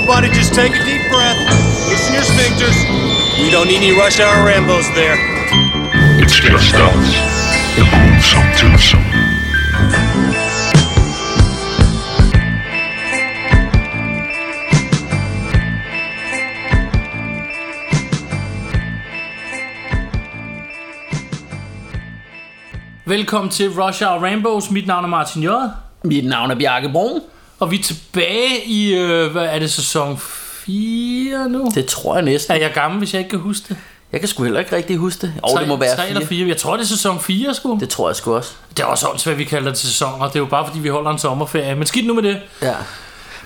Everybody just take a deep breath. Loosen your sphincters. We don't need any rush hour Rambos there. It's just us. The gruesome twosome. Velkommen til Rush Hour Rainbows. Mit navn er Martin J. Mit navn er Bjarke Brun. Og vi er tilbage i, øh, hvad er det, sæson 4 nu? Det tror jeg næsten. Er jeg gammel, hvis jeg ikke kan huske det? Jeg kan sgu heller ikke rigtig huske det. Og Tre- det må være tre eller fire. 4. Jeg tror, det er sæson 4, sgu. Det, Det tror jeg sgu også. det er også åndssvagt, vi kalder det sæsoner. Det er jo bare, fordi vi holder en sommerferie. Men skidt nu med det. Ja.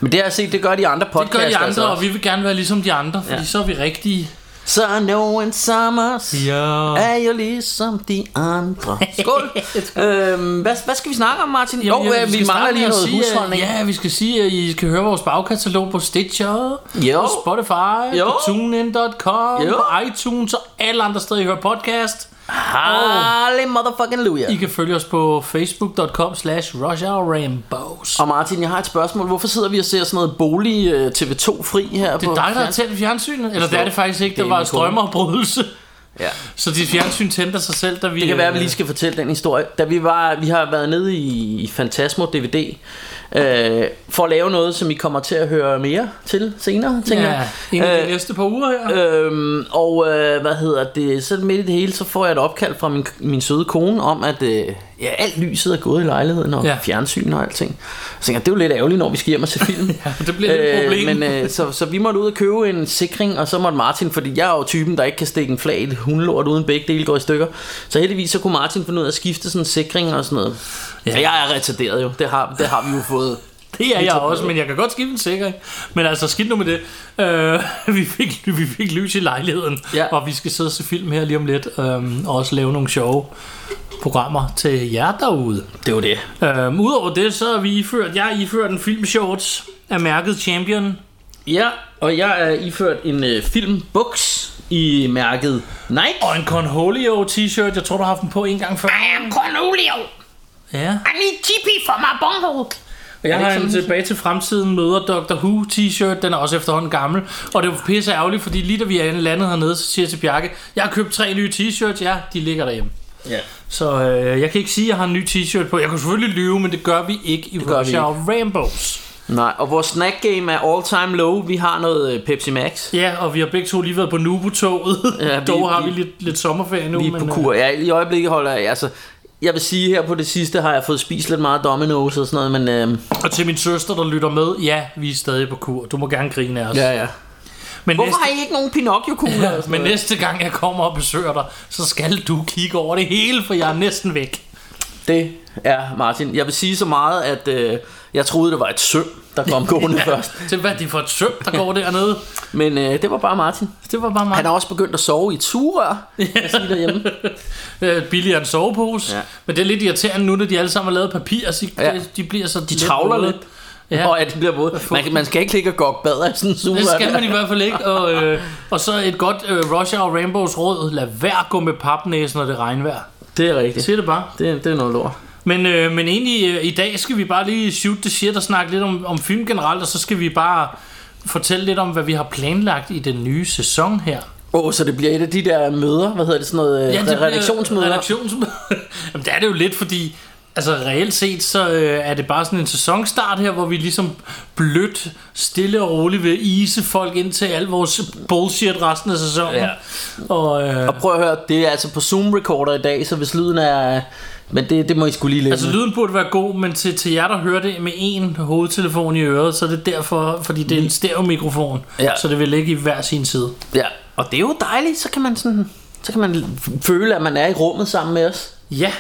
Men det har jeg set, det gør de andre Det podcasts. gør de andre, altså og også. vi vil gerne være ligesom de andre, fordi Ja. så er vi rigtige. Så no in summers Ja. er jeg ligesom de andre. Skål. øhm, hvad, hvad skal vi snakke om, Martin? Jo, Jamen, øh, vi skal mangler lige noget sige, husholdning. Ja, vi skal sige, at I skal høre vores bagkatalog på Stitcher, Jo. på Spotify, Jo. på TuneIn.com, Jo. på iTunes og alle andre steder, I hører podcast. Halle motherfucking luja. I kan følge os på facebook.com slash rushhourrainbows. Og Martin, jeg har et spørgsmål. Hvorfor sidder vi og ser sådan noget bolig øh, TV2 fri her Det er på dig, der har tændt fjernsynet? Eller det er det faktisk ikke, Det der var en strømafbrydelse. Ja. Så dit fjernsyn tændte sig selv, da vi... Det kan være, at vi øh, lige skal fortælle den historie. Da vi var, vi har været nede i, i Fantasmo DVD øh, for at lave noget, som I kommer til at høre mere til senere, tænker Ja, jeg. en af de Øh, næste par uger her. Øhm, og øh, hvad hedder det Så midt i det hele Så får jeg et opkald fra min, min søde kone Om at øh, ja, alt lyset er gået i lejligheden Og Ja. ja. fjernsyn og alting Så tænker jeg, det er jo lidt ærgerligt Når vi skal hjem og se film Ja, det bliver et problem. men, øh, så, så vi måtte ud og købe en sikring Og så måtte Martin Fordi jeg er jo typen der ikke kan stikke en flag i et hundelort Uden begge dele går i stykker Så heldigvis så kunne Martin finde ud af at skifte sådan en sikring Og sådan noget ja. Ja. Jeg er retarderet jo Det har, det har vi jo fået Det er jeg også, men jeg kan godt skifte en sikring. Men altså, skidt nu med det. Øh, vi, fik, vi fik lys i lejligheden, Ja. og vi skal sidde og se film her lige om lidt. Øh, og også lave nogle sjove programmer til jer derude. Det var det Øh, Udover det, så er vi iført, jeg er iført en filmshorts af mærket Champion. Ja, og jeg er iført en øh, filmbuks i mærket Nike. Og en Cornholio t-shirt. Jeg tror, du har haft den på en gang før. I am Cornelio. Ja. I need TP for my bunghole. Og jeg har en tilbage til fremtiden møder Dr. Who t-shirt. Den er også efterhånden gammel. Og det var pisse ærgerligt, fordi lige da vi er landet hernede, så siger jeg til Bjarke, jeg har købt tre nye t-shirts. Ja, de ligger derhjemme. Ja. Så øh, jeg kan ikke sige, at jeg har en ny t-shirt på. Jeg kan selvfølgelig lyve, men det gør vi ikke i Rush Hour Rainbows. Nej, og vores snack game er all time low. Vi har noget øh, Pepsi Max. Ja, og vi har begge to lige været på Nubo-toget. Ja, Ja, vi- Dog har vi vi- lidt, lidt sommerferie nu. Vi er men, på kur. Ja, I øjeblikket holder jeg, altså... Jeg vil sige her på det sidste har jeg fået spist lidt meget Domino's og sådan noget, men øh, og til min søster, der lytter med, ja, vi er stadig på kur. Du må gerne grine af os. ja, ja. men, Hvorfor næste, har I ikke nogen Pinocchio-kugler? ja, men næste gang jeg kommer og besøger dig, så skal du kigge over det hele, for jeg er næsten væk. Det er Martin. Jeg vil sige så meget, at øh, jeg troede, det var et søm, der kom gående først. Til hvad er det for et søm, der går dernede? Men øh, det var bare Martin. Det var bare Han meget er også begyndt at sove i et sugerør, jeg sige derhjemme. øh, billigere en sovepose. Ja. Ja. Men det er lidt irriterende nu, når de alle sammen har lavet papir, så de, Ja. de bliver så De travler lidt. Ja. Ja. Og at de bliver våde. Man, man skal ikke ligge og gokke bad af sådan en sugerør. Det skal man i hvert fald ikke. Og, øh, og så et godt øh, Rush Hour Rainbows råd. Lad være gå med papnæsen, når det er regnvejr. Det er rigtigt. siger det bare. Det, det er noget lort. Men, øh, men egentlig, øh, i dag skal vi bare lige shoot the shit og snakke lidt om, om film generelt, og så skal vi bare fortælle lidt om, hvad vi har planlagt i den nye sæson her. Åh, oh, så det bliver et af de der møder, hvad hedder det, sådan noget ja, det redaktionsmøder? Redaktionsmøder. Jamen, det er det jo lidt, fordi altså reelt set, så øh, er det bare sådan en sæsonstart her, hvor vi ligesom blødt, stille og roligt vil ise folk ind til al vores bullshit resten af sæsonen. Ja. Og, øh, Og prøv at høre, det er altså på Zoom-recorder i dag, så hvis lyden er... Men det, det må I skulle lige lidt Altså med. lyden burde være god, men til, til jer der hører det med en hovedtelefon i øret, så er det derfor, fordi det er en stereomikrofon, Ja. så det vil ligge i hver sin side. Ja, og det er jo dejligt, så kan man sådan... Så kan man føle, at man er i rummet sammen med os. Ja.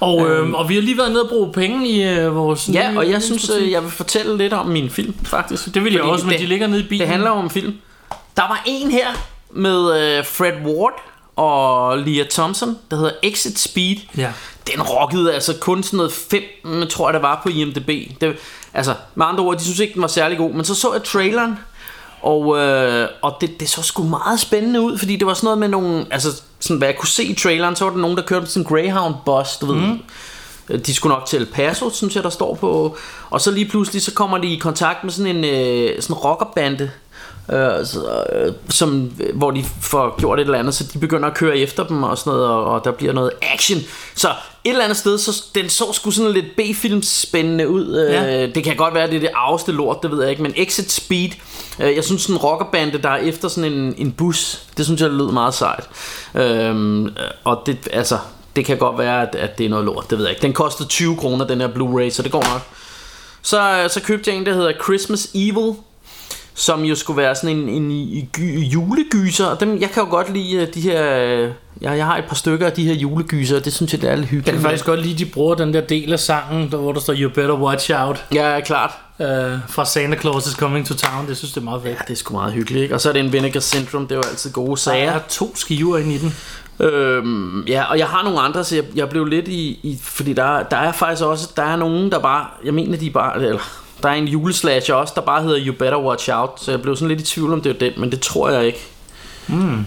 Og, øh, og vi har lige været nede og bruge penge i øh, vores Ja, nye og jeg synes, øh, jeg vil fortælle lidt om min film, faktisk. Det vil jeg også, men det, de ligger nede i bilen. Det handler om film. Der var en her med øh, Fred Ward og Leah Thompson, der hedder Exit Speed. Ja. Den rockede altså kun sådan noget 5, tror jeg det var på IMDb. Det, altså, med andre ord, de synes ikke, den var særlig god. Men så så jeg traileren, og, øh, og det, det så sgu meget spændende ud, fordi det var sådan noget med nogle, altså sådan hvad jeg kunne se i traileren, så var der nogen, der kørte på sådan en Greyhound bus, du ved. Mm. De skulle nok til El Paso, synes jeg, der står på. Og så lige pludselig, så kommer de i kontakt med sådan en øh, sådan rockerbande, øh, så, øh, som, hvor de får gjort et eller andet, så de begynder at køre efter dem og sådan noget, og, og der bliver noget action. Så et eller andet sted, så den så sgu sådan lidt B-films spændende ud. Ja. Ja. Det kan godt være, det er det arveste lort, det ved jeg ikke, men Exit Speed, øh, jeg synes sådan en rockerbande, der er efter sådan en, en bus, det synes jeg lød meget sejt. Øhm, og det, altså, det kan godt være, at, at det er noget lort, det ved jeg ikke. Den kostede 20 kroner, den her Blu-ray, så det går nok. Så, så købte jeg en, der hedder Christmas Evil, som jo skulle være sådan en, en, en gy- julegyser. Og dem, jeg kan jo godt lide øh, de her... øh, Jeg, jeg har et par stykker af de her julegyser, og det synes jeg, det er lidt Jeg hyggeligt. kan faktisk godt lide, de bruger den der del af sangen, der, hvor der står You Better Watch Out Ja, klart. øh, fra Santa Claus is Coming to Town. Det synes det er meget fedt. Ja, det er sgu meget hyggeligt, ikke? Og så er det en Vinegar Syndrome, det er jo altid gode Der sager. er to skiver inde i den. Øhm, ja, og jeg har nogle andre, så jeg, jeg blev lidt i, i fordi der, der er faktisk også, der er nogen, der bare, jeg mener de er bare, eller der er en juleslasher også, der bare hedder You Better Watch Out, så jeg blev sådan lidt i tvivl om det er den, men det tror jeg ikke. Mm.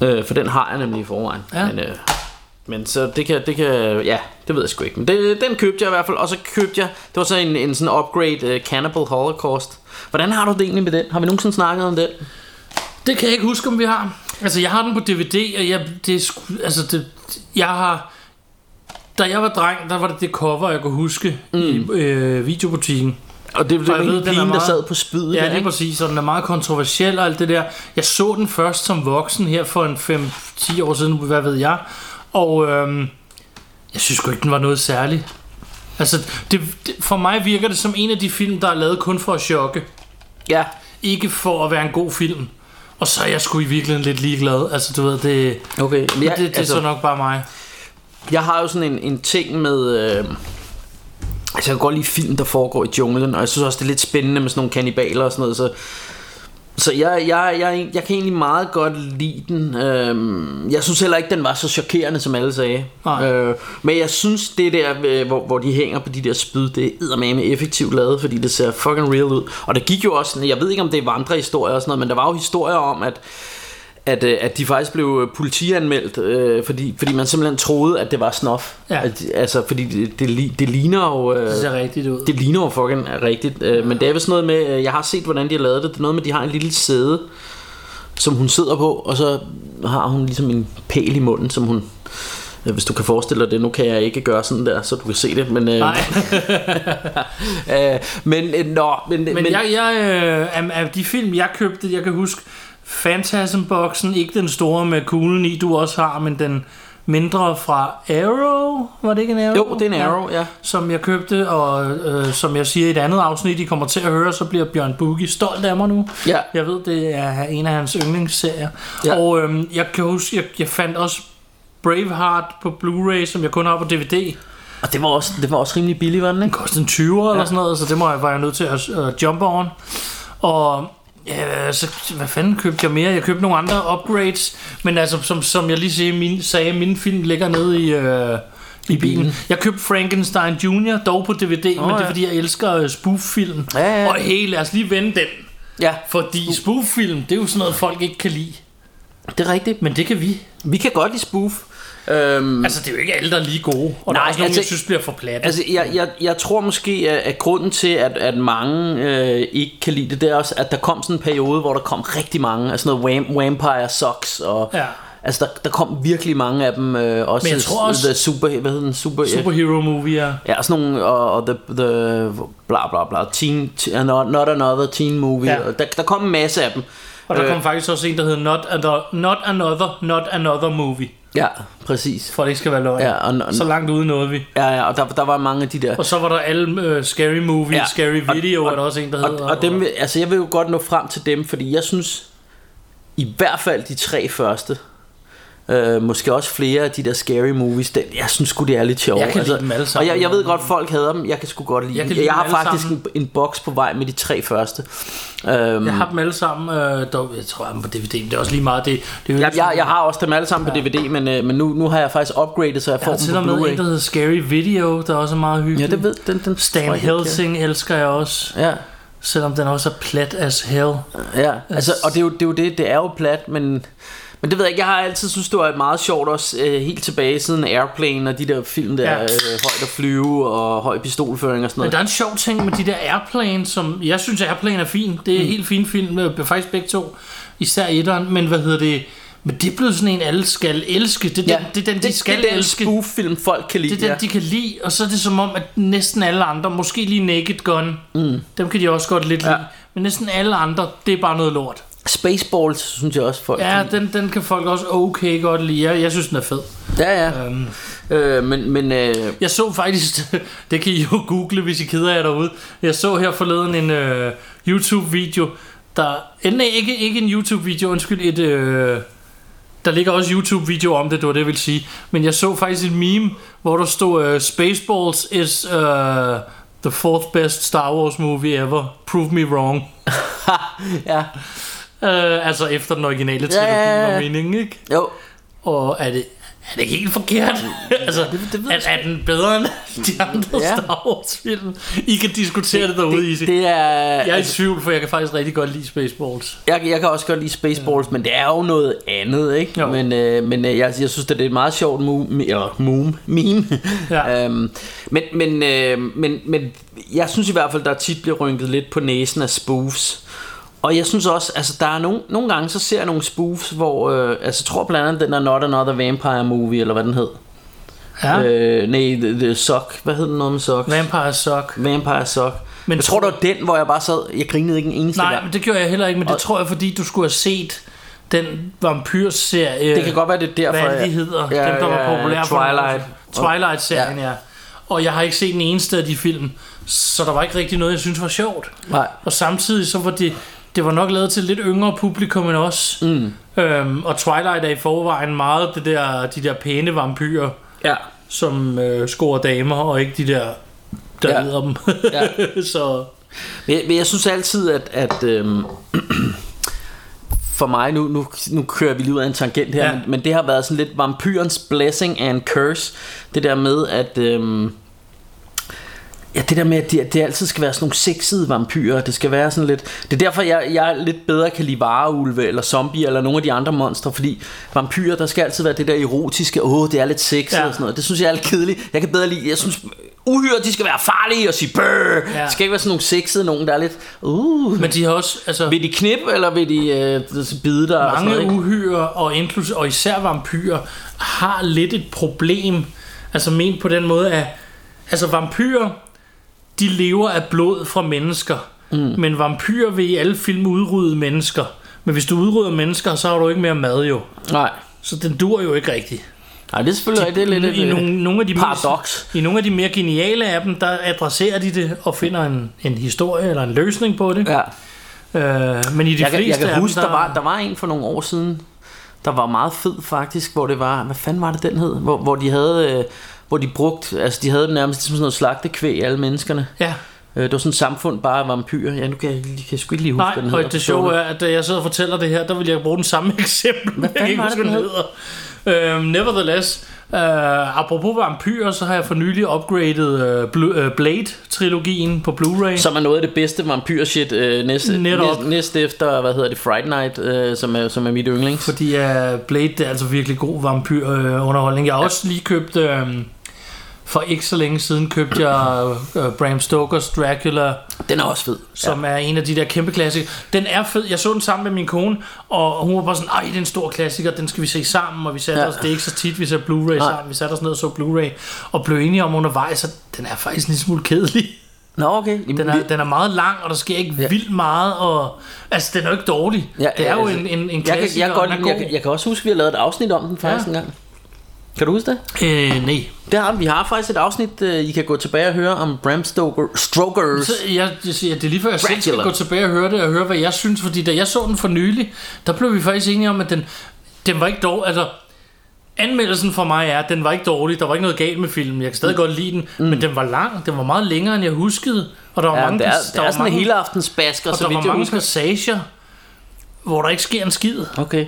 Øh, for den har jeg nemlig i forvejen. Ja. Men, øh, men så det kan, det kan, ja, det ved jeg sgu ikke. Men det, den købte jeg i hvert fald, og så købte jeg, det var så en, en sådan upgrade uh, Cannibal Holocaust. Hvordan har du det egentlig med den? Har vi nogensinde snakket om den? Det kan jeg ikke huske, om vi har. Altså, jeg har den på DVD, og jeg, det altså, det, jeg har... Da jeg var dreng, der var det det cover, jeg kunne huske mm. i øh, videobutikken. Og det Og var er pigen, der sad på spydet. Ja, lige præcis, og den er meget kontroversiel og alt det der. Jeg så den først som voksen her for en 5-10 år siden, hvad ved jeg. Og øhm, jeg synes sgu ikke, den var noget særligt. Altså, det, det, for mig virker det som en af de film, der er lavet kun for at chokke. Ja, Ikke for at være en god film. Og så er jeg sgu i virkeligheden lidt ligeglad. Altså, du ved, det, okay. Men jeg, det, det er altså, så nok bare mig. Jeg har jo sådan en, en ting med... Øh, altså jeg kan godt lide film, der foregår i junglen, og jeg synes også, det er lidt spændende med sådan nogle kannibaler og sådan noget, så... Så jeg, jeg, jeg, jeg kan egentlig meget godt lide den. Øhm, jeg synes heller ikke, den var så chokerende, som alle sagde. Nej. Øh, men jeg synes, det der, øh, hvor, hvor de hænger på de der spyd, det er eddermame effektivt lavet, fordi det ser fucking real ud. Og der gik jo også, jeg ved ikke, om det er vandrehistorier og sådan noget, men der var jo historier om, at at, øh, at de faktisk blev politianmeldt, øh, fordi, fordi man simpelthen troede, at det var snuff. Ja. At, altså, fordi det, det, det ligner jo... Øh, Det ser rigtigt ud. det ligner jo fucking rigtigt. Øh, men det er vist noget med... Øh, jeg har set, hvordan de har lavet det. Det er noget med, at de har en lille sæde, som hun sidder på, og så har hun ligesom en pæl i munden, som hun... øh, Hvis du kan forestille dig det, nu kan jeg ikke gøre sådan der, så du kan se det, men... Øh, Nej, øh, men, øh, nå, men, men, men jeg, jeg øh, af de film, jeg købte, jeg kan huske Phantasm-boksen, ikke den store med kuglen i, du også har, men den mindre fra Arrow, var det ikke en Arrow? jo, det er en arrow, ja. som jeg købte, og øh, som jeg siger i et andet afsnit, I kommer til at høre, så bliver Bjørn Bugge stolt af mig nu. Ja, Jeg ved, det er en af hans yndlingsserier. Ja. Og øhm, jeg kan huske, jeg, jeg fandt også Braveheart på Blu-ray, som jeg kun har på DVD. og det var også, det var også rimelig billigt, var den, Den ikke? kostede en 20 ja. eller sådan noget, så det må jeg, var jeg nødt til at uh, jump on. Og ja, så, hvad fanden købte jeg mere? Jeg købte nogle andre upgrades, men altså, som, som jeg lige sagde, min, sagde, min film ligger nede i... Øh, i bilen. Jeg købte Frankenstein Jr. dog på DVD, oh, men det er fordi, jeg elsker øh, spoof-film. Ja, ja. Og hey, lad os lige vende den. Ja, Fordi spoof-film, det er jo sådan noget, folk ikke kan lide. det er rigtigt. Men det kan vi. Vi kan godt lide spoof. Øhm, Altså, det er jo ikke alle, der er lige gode. Og der Nej, er også nogle, altså- jeg synes bliver for platte. Altså, jeg, jeg, jeg tror måske, at, at grunden til, at, at mange øh, ikke kan lide det, det er også, at der kom sådan en periode, hvor der kom rigtig mange sådan noget Wam- Vampire Socks, og Ja. altså, der, der kom virkelig mange af dem, øh, også, Men jeg tror også- The super, hvad hedder den, super, Superhero movie, ja. ja, sådan nogle, og, og the, the, bla bla bla, teen, t- not, not another teen movie, Ja. der, der kom en masse af dem. Og der Øh. kom faktisk også en, der hedder Not, another, not Another, Not Another Movie. Ja, præcis. For det ikke skal være løgn. Ja, og, og, Så langt ude nåede vi. ja, ja, og der, der var mange af de der. Og så var der alle uh, Scary Movie, Ja. Scary og- Video, og- er der også en, der Og, hedder. og dem, vil- altså jeg vil jo godt nå frem til dem, fordi jeg synes, i hvert fald de tre første, øh, måske også flere af de der scary movies, den, jeg synes sgu det er lidt sjovt. Jeg kan lide dem alle Og sammen. jeg, jeg ved godt, folk hader dem, jeg kan sgu godt lide Jeg dem. lide Jeg har dem faktisk en, en boks på vej med de tre første. Øhm, Jeg har dem alle sammen, øh, dog, jeg tror, jeg har dem på DVD, men det er også lige meget. Det, det er jeg, jeg, jeg har også dem alle sammen på DVD, men, øh, men nu, nu har jeg faktisk upgradet, så jeg jeg får har til og dem på med en, der Blu-ray. hedder Scary Video, der er også meget Ja, hyggelig. det ved den, den Stan jeg ikke, jeg- Helsing elsker jeg også. Ja. Selvom den også er plat as hell. Ja, altså, og det er, jo, det er jo det, det er jo plat, men, men det ved jeg ikke, jeg har altid synes det var meget sjovt også øh, helt tilbage siden Airplane og de der film der, Ja. ja. øh, højt at flyve og høj pistolføring og sådan Men noget. der er en sjov ting med de der Airplane, som jeg synes Airplane er fin. Det er mm. helt fin film, øh, faktisk begge to. Især etteren, men hvad hedder det? Men det er blevet sådan en, alle skal elske. Det er den, det er den de skal det er den elske. spoof-film, folk kan lide. Det er den, ja. de kan lide, og så er det som om, at næsten alle andre, måske lige Naked Gun, mm. dem kan de også godt lidt Ja. lide, men næsten alle andre, det er bare noget lort. Spaceballs, synes jeg også, folk Ja, den, den kan folk også okay godt lide. Jeg, jeg synes, den er fed. Ja, ja. Um, Øh, men, men øh, jeg så faktisk, det kan I jo google, hvis I keder jer derude. Jeg så her forleden en uh, YouTube-video, der... eh, Nej, ikke, ikke en YouTube-video, undskyld, et... Uh, der ligger også YouTube-video om det, det var det, jeg ville sige. Men jeg så faktisk et meme, hvor der stod, uh, Spaceballs is uh, the fourth best Star Wars movie ever. Prove me wrong. ja. Uh, altså efter den originale trilogi Ja, ja, ja. meningen, ikke? Jo, Og er det, er det helt forkert? altså, det ved er, er den bedre end de andre Ja. Star Wars film? I kan diskutere det derude, det, Isi. det er... Jeg er i altså, tvivl, for jeg kan faktisk rigtig godt lide Spaceballs. jeg, jeg kan også godt lide Spaceballs, men det er jo noget andet, ikke? Jo. Men, øh, men øh, jeg, jeg synes, det er et meget sjovt meme, eller meme, meme. Ja. øhm, men, men, øh, men, men jeg synes i hvert fald, der tit bliver rynket lidt på næsen af spoofs. Og jeg synes også, altså der er nogle, nogle gange, så ser jeg nogle spoofs, hvor, øh, altså jeg tror blandt andet den der Not Another Vampire Movie, eller hvad den hed. Ja. Øh, nej, the, the Sock, hvad hed den noget med Sock? Vampire Suck. Vampire Sock. Men jeg tror, det var den, hvor jeg bare sad, jeg grinede ikke en eneste Nej, gang. men det gjorde jeg heller ikke, men det Og- tror jeg, fordi du skulle have set den vampyrserie. Det kan godt være, det er derfor, Hvad det, de hedder? Ja, dem, der var ja, populære nogle år Twilight. Twilight-serien, ja. Og jeg har ikke set den eneste af de film, så der var ikke rigtig noget, jeg synes var sjovt. Nej. Og samtidig så var det, det var nok lavet til lidt yngre publikum end os. Mm. Øhm, og Twilight er i forvejen meget det der, de der pæne vampyrer, Ja. som øh, scorer damer, og ikke de der, der Ja. dem. Ja. så Men jeg, men jeg synes altid, at, at øhm, for mig, nu, nu, nu kører vi lige ud af en tangent her, ja. men, men det har været sådan lidt vampyrens blessing and curse. Det der med, at... Øhm, Ja, det der med, at det, det altid skal være sådan nogle sexede vampyrer. Det skal være sådan lidt... Det er derfor, jeg, jeg lidt bedre kan lide vareulve eller zombie eller nogle af de andre monstre. Fordi vampyrer, der skal altid være det der erotiske. Åh, det er lidt sexet Ja. og sådan noget. Det synes jeg er lidt kedeligt. Jeg kan bedre lide... Jeg synes, uhyre, de skal være farlige og sige bøh. Ja. Det skal ikke være sådan nogle sexede nogen, der er lidt... Uh. Men de har også, altså... Vil de knippe, eller vil de øh, bide dig? og sådan Mange noget, ikke? uhyrer og, inklus- og især vampyrer har lidt et problem. Altså ment på den måde, at altså vampyrer, de lever af blod fra mennesker. Mm. Men vampyrer vil i alle film udrydde mennesker. Men hvis du udrydder mennesker, så har du ikke mere mad jo. Nej. Så den dur jo ikke rigtigt. Nej, det er selvfølgelig rigtigt. Det er lidt I øh, nogle, nogle af de paradoks. Mest, I nogle af de mere geniale af dem, der adresserer de det og finder en, en historie eller en løsning på det. Ja. Øh, men i de Jeg, fleste jeg kan huske, dem, der var, der var en for nogle år siden, der var meget fed faktisk, hvor det var, hvad fanden var det den hed? Hvor, hvor de havde, øh, hvor de brugte, altså de havde nærmest som sådan noget slagtekvæg alle menneskerne. Ja, Øh, Det var sådan et samfund bare af vampyrer. Ja, nu kan jeg, jeg kan sgu ikke lige huske, Nej, hvad den hedder. det sjove er, at da jeg sidder og fortæller det her, der vil jeg bruge den samme eksempel. Hvad fanden var det, den hed? Uh, nevertheless, uh, apropos vampyrer, så har jeg for nylig upgradet uh, Blu- uh, Blade-trilogien på Blu-ray. Som er noget af det bedste vampyrshit øh, næst, Netop. næst, næst efter, hvad hedder det, Friday Night, øh, som, er, som er mit yndlings. Fordi uh, Blade det er altså virkelig god vampyr-underholdning. Jeg har også lige købt... Uh, for ikke så længe siden købte jeg uh, Bram Stokers Dracula Den er også fed. som ja. er en af de der kæmpe klassikere. Den er fed. Jeg så den sammen med min kone, og hun var bare sådan, ej, det er en stor klassiker, den skal vi se sammen, og vi satte ja. Ja. os, det er ikke så tit, vi ser Blu-ray Nej. sammen, vi satte os ned og så Blu-ray, og blev enige om undervejs, at den er faktisk en lille smule kedelig. Nå, okay. Jamen, Den er, vi- den er meget lang, og der sker ikke ja. Ja. vildt meget, og altså, den er jo ikke dårlig. Ja, det er jo altså, en, en, en jeg, klassiker, kan, jeg, kan godt, jeg, kan- jeg kan også huske, at vi har lavet et afsnit om den faktisk Ja. ja. en gang. Kan du huske det? Øh, nej. Det har vi. Har faktisk et afsnit, øh, I kan gå tilbage og høre om Bram Stoker, Strokers. Så jeg, jeg siger, det er lige før jeg selv skal Dracula. gå tilbage og høre det, og høre, hvad jeg synes, fordi da jeg så den for nylig, der blev vi faktisk enige om, at den, den var ikke dårlig, altså, anmeldelsen for mig er, at den var ikke dårlig, der var ikke noget galt med filmen, jeg kan stadig mm. godt lide den, mm. men den var lang, den var meget længere, end jeg huskede, og der var Ja, mange, det er, pas- det er var sådan mange, hele aftens basker, og så der var mange husker. passager, hvor der ikke sker en skid. Okay.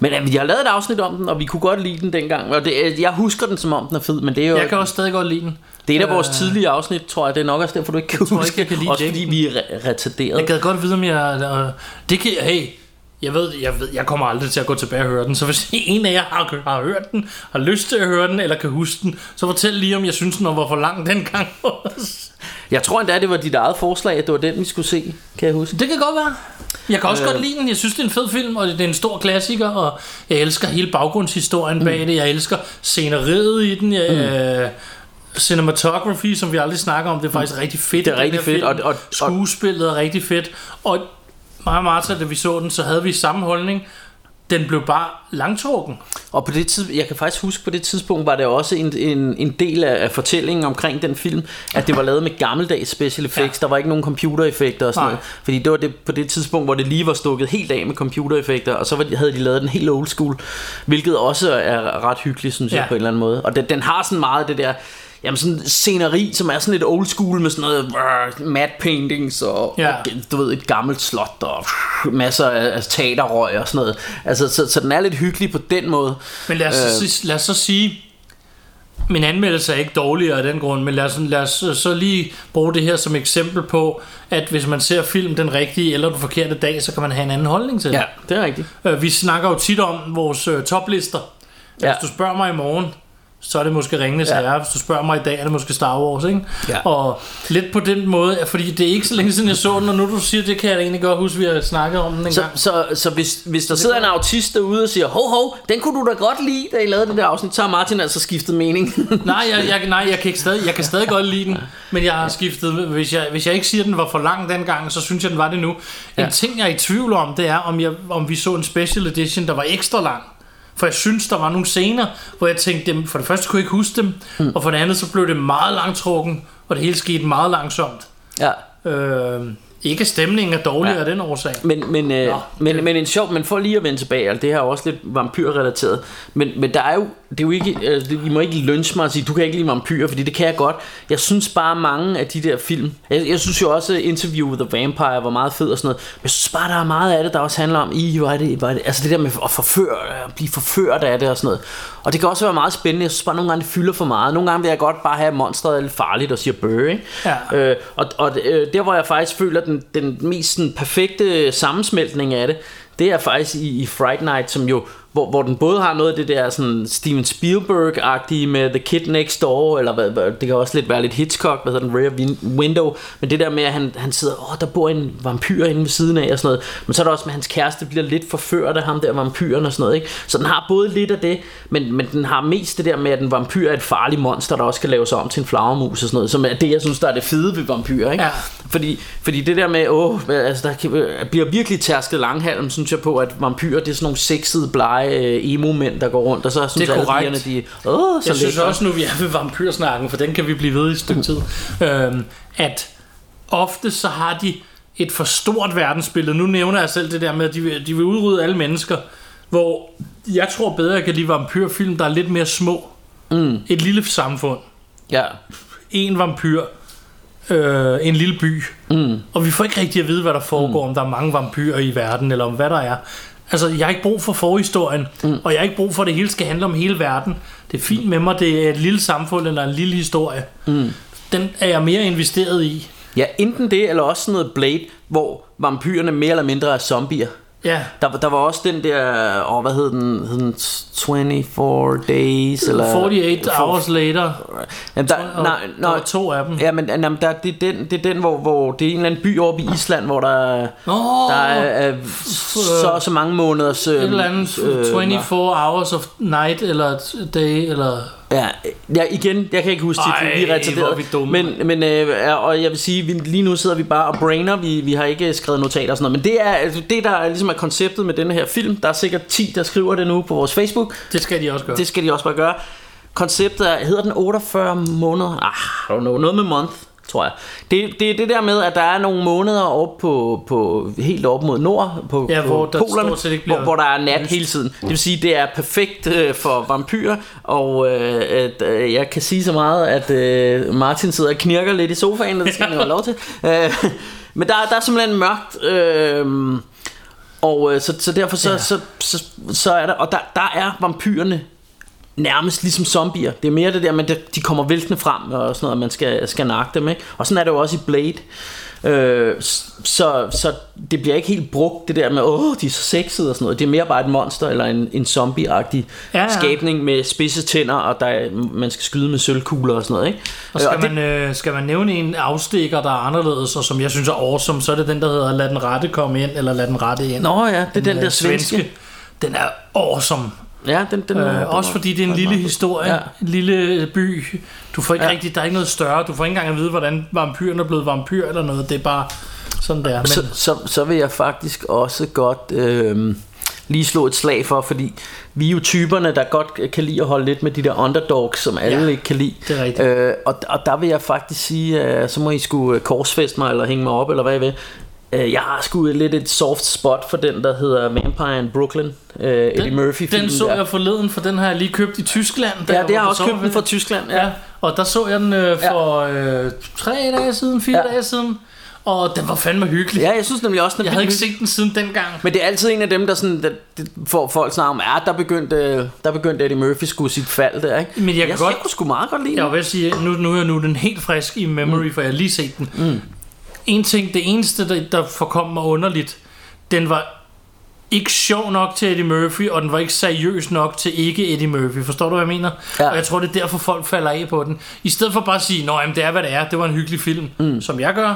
Men øh, vi har lavet et afsnit om den, og vi kunne godt lide den dengang. Og det, øh, jeg husker den som om den er fed, men det er jo... Jeg kan også stadig godt lide den. Det er et af vores Øh, tidlige afsnit, tror jeg. Det er nok også derfor, du ikke kan tror huske. ikke, jeg kan lide også fordi vi er re- retarderet. Jeg gad godt vide, om jeg... Øh, det kan, hey, jeg ved, jeg ved, jeg kommer aldrig til at gå tilbage og høre den. Så hvis en af jer har, har hørt den, har lyst til at høre den, eller kan huske den, så fortæl lige, om jeg synes, den var for lang dengang. Jeg tror endda, det var dit eget forslag, at det var den, vi skulle se. Kan jeg huske? det kan godt være. Jeg kan også Øh. godt lide den. Jeg synes, det er en fed film, og det er en stor klassiker, og jeg elsker hele baggrundshistorien Mm. bag det. Jeg elsker sceneriet i den. Jeg, øh, cinematography, som vi aldrig snakker om, det er faktisk rigtig fedt. Det er rigtig fedt, og- og- og- Skuespillet er rigtig fedt. Og mig og Martha, da vi så den, så havde vi samme holdning. Den blev bare langtrukken. Og på det tid, jeg kan faktisk huske, på det tidspunkt var det også en, en, en del af, af fortællingen omkring den film, at det var lavet med gammeldags special effects. Ja. Der var ikke nogen computereffekter og sådan Nej. noget. Fordi det var det, på det tidspunkt, hvor det lige var stukket helt af med computereffekter, og så var, de- havde de lavet den helt old school, hvilket også er ret hyggeligt, synes ja. jeg på en eller anden måde. Og den, den har sådan meget det der, Jamen sådan sceneri, som er sådan lidt old school med sådan noget uh, matte paintings og, Ja. og du ved, et gammelt slot og masser af, teaterrøg og sådan noget. Altså, så, så den er lidt hyggelig på den måde. Men lad os, Øh. øh. lad os så sige, min anmeldelse er ikke dårligere af den grund, men lad os, lad os så lige bruge det her som eksempel på, at hvis man ser film den rigtige eller den forkerte dag, så kan man have en anden holdning til det. Ja, det er rigtigt. Øh, Vi snakker jo tit om vores øh, toplister. Ja. Ja. Hvis du spørger mig i morgen, så er det måske Ringenes Ja. Herre. Hvis du spørger mig i dag, er det måske Star Wars, ikke? Ja. Og lidt på den måde, fordi det er ikke så længe siden, jeg så den, og nu du siger, det kan jeg da egentlig godt huske, vi har snakket om den en Så, gang. så, så hvis, hvis der sidder en autist derude og siger, hov, hov, den kunne du da godt lide, da I lavede det der afsnit, så har Martin altså skiftet mening. Nej, jeg, jeg, nej jeg, kan ikke stadig, jeg kan stadig godt lide den, men jeg har skiftet. Hvis jeg, hvis jeg ikke siger, at den var for lang dengang, så synes jeg, den var det nu. En Ja. ting, jeg er i tvivl om, det er, om, jeg, om vi så en special edition, der var ekstra lang. For jeg synes, der var nogle scener, hvor jeg tænkte, dem, for det første kunne jeg ikke huske dem, mm. og for det andet, så blev det meget langtrukken, og det hele skete meget langsomt. ja. Øh, ikke stemningen er dårligere Ja. af den årsag. Men, men, øh, Nå, men, det- men en sjov, men for lige at vende tilbage, altså det her er også lidt vampyrrelateret, men, men der er jo, det er jo ikke, altså, I må ikke lynche mig og sige, du kan ikke lide vampyrer, fordi det kan jeg godt. Jeg synes bare mange af de der film, jeg, jeg synes jo også Interview with the Vampire var meget fed og sådan noget, men jeg synes bare, der er meget af det, der også handler om, i, hvor er det, hvor er det, altså det der med at forføre, at blive forført af det og sådan noget. Og det kan også være meget spændende, jeg synes bare, nogle gange det fylder for meget. Nogle gange vil jeg godt bare have, er lidt farligt og siger bøh, ikke? Ja. Øh, og og øh, der hvor jeg faktisk føler den, den mest sådan, perfekte sammensmeltning af det Det er faktisk i, i Fright Night Som jo hvor, hvor den både har noget af det der sådan Steven Spielberg-agtige med The Kid Next Door, eller hvad, hvad, det kan også lidt være lidt Hitchcock, hvad hedder den, Rear Win- Window, men det der med, at han, han sidder, åh, der bor en vampyr inde ved siden af, og sådan noget, men så er der også med, at hans kæreste bliver lidt forført af ham der vampyren og sådan noget, ikke? Så den har både lidt af det, men, men den har mest det der med, at en vampyr er et farligt monster, der også kan lave sig om til en flagermus og sådan noget, som er det, jeg synes, der er det fede ved vampyrer, ikke? Ja. Fordi, fordi det der med, åh, altså der kan- bliver virkelig tærsket langhalm, synes jeg på, at vampyrer, det er sådan nogle sexede, blege øh, emo-mænd, der går rundt, og så synes Det er alle pigerne, de, åh, så Jeg synes lækre. også, nu vi er ved vampyrsnakken, for den kan vi blive ved i et stykke tid, øhm, at ofte så har de et for stort verdensbillede. Nu nævner jeg selv det der med, at de vil, de vil udrydde alle mennesker, hvor jeg tror bedre, jeg kan lide vampyrfilm, der er lidt mere små. Mm. Et lille samfund. Ja, En vampyr. Øh, en lille by. mm. Og vi får ikke rigtig at vide, hvad der foregår, mm. om der er mange vampyrer i verden, eller om hvad der er. Altså, jeg har ikke brug for forhistorien, mm. og jeg har ikke brug for, at det hele skal handle om hele verden. Det er fint med mig, det er et lille samfund eller en lille historie. Mm. Den er jeg mere investeret i. ja, enten det, eller også sådan noget Blade, hvor vampyrerne mere eller mindre er zombier. Ja, Der, der var også den der, åh, hvad hed den, hed den 24 Days, eller... 48 hours later, Jamen, der, og nej, der nej, var to af dem. Ja, men jamen, der, det, er den, det er den, hvor, hvor det er en eller anden by oppe i Island, hvor der, er- Nå, der er, er så og så mange måneders... et eller andet 24 hours of night, eller day, eller... Ja, ja, igen, jeg kan ikke huske titlen, vi er Ej, retarderet. er. Men, men øh, og jeg vil sige, vi, lige nu sidder vi bare og brainer, vi, vi har ikke skrevet notater og sådan noget, men det er altså, det, der er, ligesom er konceptet med denne her film. Der er sikkert 10, der skriver det nu på vores Facebook. Det skal de også gøre. Det skal de også bare gøre. Konceptet er, hedder den 48 måneder? Ah, I don't know, noget med month, tror jeg. Det, det er det der med, at der er nogle måneder op på, på helt op mod nord, på, Ja, på hvor der polerne, hvor, hvor der er nat lyst. hele tiden. Det vil sige, det er perfekt øh, for vampyrer, og øh, at, øh, jeg kan sige så meget, at øh, Martin sidder og knirker lidt i sofaen, og det skal han jo have lov til. Øh, men der, der er simpelthen mørkt, øh, Og øh, så, så derfor så, ja. så, så, så er der, og der, der er vampyrerne nærmest ligesom zombier. Det er mere det der med, at de kommer væltende frem og sådan noget, man skal, skal nakke dem. Ikke? Og sådan er det jo også i Blade. Øh, så, så det bliver ikke helt brugt, det der med, åh, de er så sexede og sådan noget. Det er mere bare et monster eller en, en zombie-agtig Ja, ja, skabning med spidse tænder, og der er, man skal skyde med sølvkugler og sådan noget. Ikke? Og Øh, skal, det- man, øh, skal man nævne en afstikker, der er anderledes, og som jeg synes er awesome, så er det den, der hedder Lad den rette komme ind, eller Lad den rette ind. Nå ja, det er den øh, der svenske. Den er awesome. Ja, den, den, Øh, også fordi det er en lille historie, Ja. en lille by. Du får ikke. Ja. rigtig, der er ikke noget større. Du får ikke engang at vide, hvordan vampyren er blevet vampyr eller noget. Det er bare sådan der. Men, så, så, så vil jeg faktisk også godt øh, lige slå et slag for, fordi vi er jo typerne, der godt kan lide at holde lidt med de der underdogs, som alle Ja, ikke kan lide. det er rigtigt. Øh, og, og der vil jeg faktisk sige, øh, så må I skulle korsfeste mig, eller hænge mig op, eller hvad I vil. Øh, jeg har sgu lidt et soft spot for den, der hedder Vampire in Brooklyn. Øh, Eddie Murphy den så der. jeg forleden, for den har jeg lige købt i Tyskland. Ja, jeg det har jeg også købt den fra Tyskland. Ja. Ja, og der så jeg den øh, for øh, tre dage siden, fire Ja. dage siden. Og den var fandme hyggelig. ja, jeg synes nemlig også, den Jeg havde ikke set den siden dengang. Men det er altid en af dem, der sådan, der, der får folk snakker om, ja, der begyndte, der begyndte Eddie Murphy skulle sit fald der, ikke? Men jeg kan jeg, godt- jeg kunne sgu meget godt lide Jeg den. vil vil sige, nu, nu er nu den helt frisk i memory, for jeg har lige set den. Mm. En ting, det eneste, der, der forkom mig underligt, den var ikke sjov nok til Eddie Murphy, og den var ikke seriøs nok til ikke Eddie Murphy. Forstår du, hvad jeg mener? Ja. Og jeg tror, det er derfor, folk falder af på den. I stedet for bare at sige, at det er, hvad det er, det var en hyggelig film, mm. som jeg gør,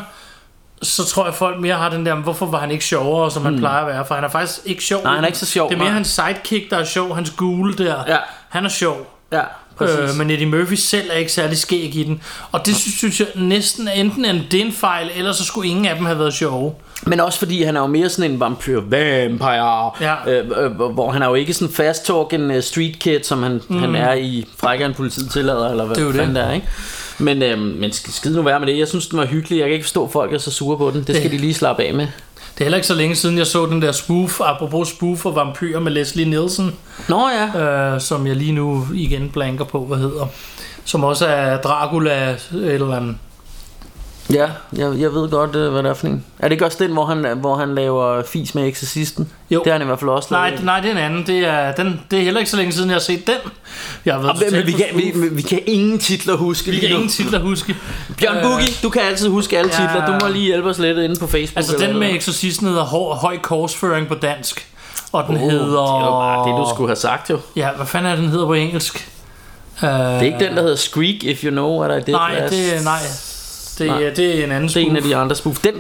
så tror jeg, folk mere har den der, hvorfor var han ikke sjovere, som han Mm. plejer at være? For han er faktisk ikke sjov. Nej, han er ikke så sjov, Det er mere nej. hans sidekick, der er sjov, hans gule der. Ja. Han er sjov. Ja, præcis. Øh, men Eddie Murphy selv er ikke særlig skæg i den. Og det synes, synes jeg næsten er enten en, det er en fejl, eller så skulle ingen af dem have været sjove. Men også fordi han er jo mere sådan en vampyr vampire, Ja. øh, øh, hvor han er jo ikke sådan fast talking uh, street kid, som han, mm. han er i Frækkeren politiet tillader, eller hvad Det er fanden det. det er, ikke? Men, øh, men sk- skid nu være med det. Jeg synes, den var hyggelig. Jeg kan ikke forstå, at folk er så sure på den. Det skal Det- de lige slappe af med. Det er heller ikke så længe siden, jeg så den der spoof, apropos spoof og vampyr med Leslie Nielsen, Nå ja. øh, som jeg lige nu igen blanker på, hvad hedder. Som også er Dracula eller andet. Ja, jeg, jeg ved godt, øh, hvad det er for en. Er det ikke også den, hvor han, hvor han laver fis med eksorcisten? Jo. Det har han i hvert fald også Nej, lavet. nej, det er en anden. Det er, den, det er heller ikke så længe siden, jeg har set den. Jeg har været Ah, men, vi, kan, vi, vi kan ingen titler huske vi kan nu. ingen titler huske. Bjørn Øh, du kan altid huske alle ja. titler. Du må lige hjælpe os lidt inde på Facebook. Altså den med eksorcisten hedder Hår, Høj Korsføring på dansk. Og den Oh, hedder... Det var bare det, du skulle have sagt jo. Ja, hvad fanden er den hedder på engelsk? Det er ikke den, der hedder Squeak, if you know what I did Nej, last- det, nej. Det, Nej. det er en anden Det er en af spoof. de andre spoof. Den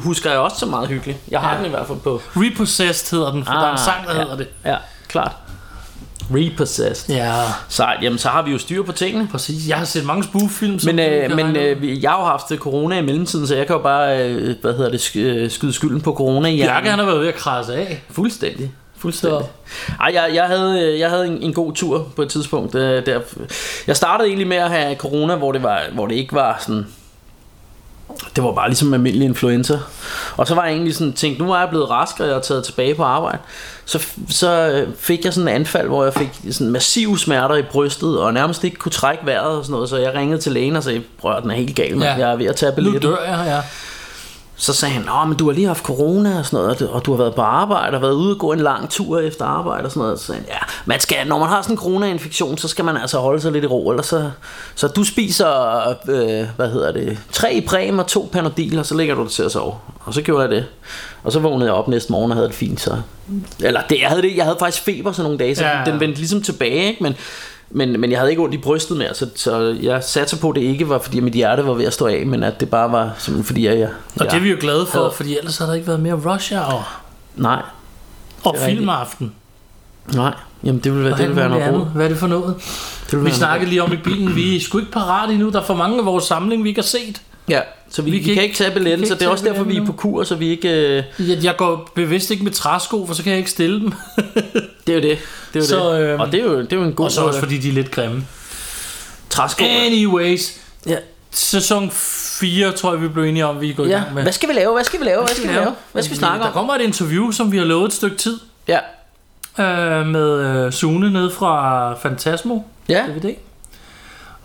husker jeg også så meget hyggelig. Jeg har Ja. den i hvert fald på. Repossessed hedder den, for ah, der er en sang, der ja. hedder det. Ja, klart. Repossessed. Ja, Sejt. Jamen, så har vi jo styr på tingene. præcis. Jeg har set mange spoof-film. Men, øh, men øh, jeg har jo haft corona i mellemtiden, så jeg kan jo bare, øh, hvad hedder det, øh, skyde skylden på corona i Bjarke, han har været ved at krasse af. Fuldstændig. Fuldstændig. Ej, jeg, jeg, havde, øh, jeg havde en, en god tur på et tidspunkt. øh, Der, jeg startede egentlig med at have corona, hvor det, var, hvor det ikke var sådan... Det var bare ligesom almindelig influenza. Og så var jeg egentlig sådan tænkt, nu er jeg blevet rask, og jeg er taget tilbage på arbejde. Så, så øh, fik jeg sådan en anfald, hvor jeg fik sådan massive smerter i brystet, og nærmest ikke kunne trække vejret og sådan noget. Så jeg ringede til lægen og sagde, prøv den er helt gal, man. Ja. jeg er ved at tage Nu billetten. dør jeg, ja. Så sagde han, Nå, men du har lige haft corona og sådan noget, og du- har været på arbejde og været ude og gå en lang tur efter arbejde og sådan noget. Så sagde han, ja, man skal, når man har sådan en corona-infektion, så skal man altså holde sig lidt i ro, eller så, så du spiser, øh, hvad hedder det, tre præm og to panodil, og så ligger du dig til at sove. Og så gjorde jeg det. Og så vågnede jeg op næste morgen og havde det fint, så... Eller det, jeg havde det, jeg havde faktisk feber sådan nogle dage, så ja. den vendte ligesom tilbage, ikke? Men, men, men jeg havde ikke ondt i brystet mere, så, så jeg satte på, at det ikke var, fordi mit hjerte var ved at stå af, men at det bare var simpelthen fordi, jeg... jeg Og det er vi jo glade for, havde- fordi ellers har der ikke været mere rush hour. Nej, Og filmaften. nej. Jamen det ville være, det ville være noget andet. Hvad er det for noget? Det Vi snakkede lige om i bilen, vi er sgu ikke parat endnu. Der er for mange af vores samling, vi ikke har set. Ja, så vi, vi, Vi vi kan kan, ikke- tage billetten, kan så det er også derfor, vi er på kur, så vi ikke... øh, Jeg, jeg går bevidst ikke med træsko, for så kan jeg ikke stille dem. Det er jo det. det, er jo Så, det. øhm, Og det er, jo, det er jo en god Og så også fordi de er lidt grimme. træsko. Anyways, Ja. sæson 4 tror jeg, vi blev enige om, vi gået i ja. gang med. Hvad skal vi lave? Hvad skal vi lave? Hvad skal vi lave? Hvad skal vi snakke Der om? kommer et interview, som vi har lovet et stykke tid, Ja. øh, med øh, Sune ned fra Fantasmo Ja. DVD.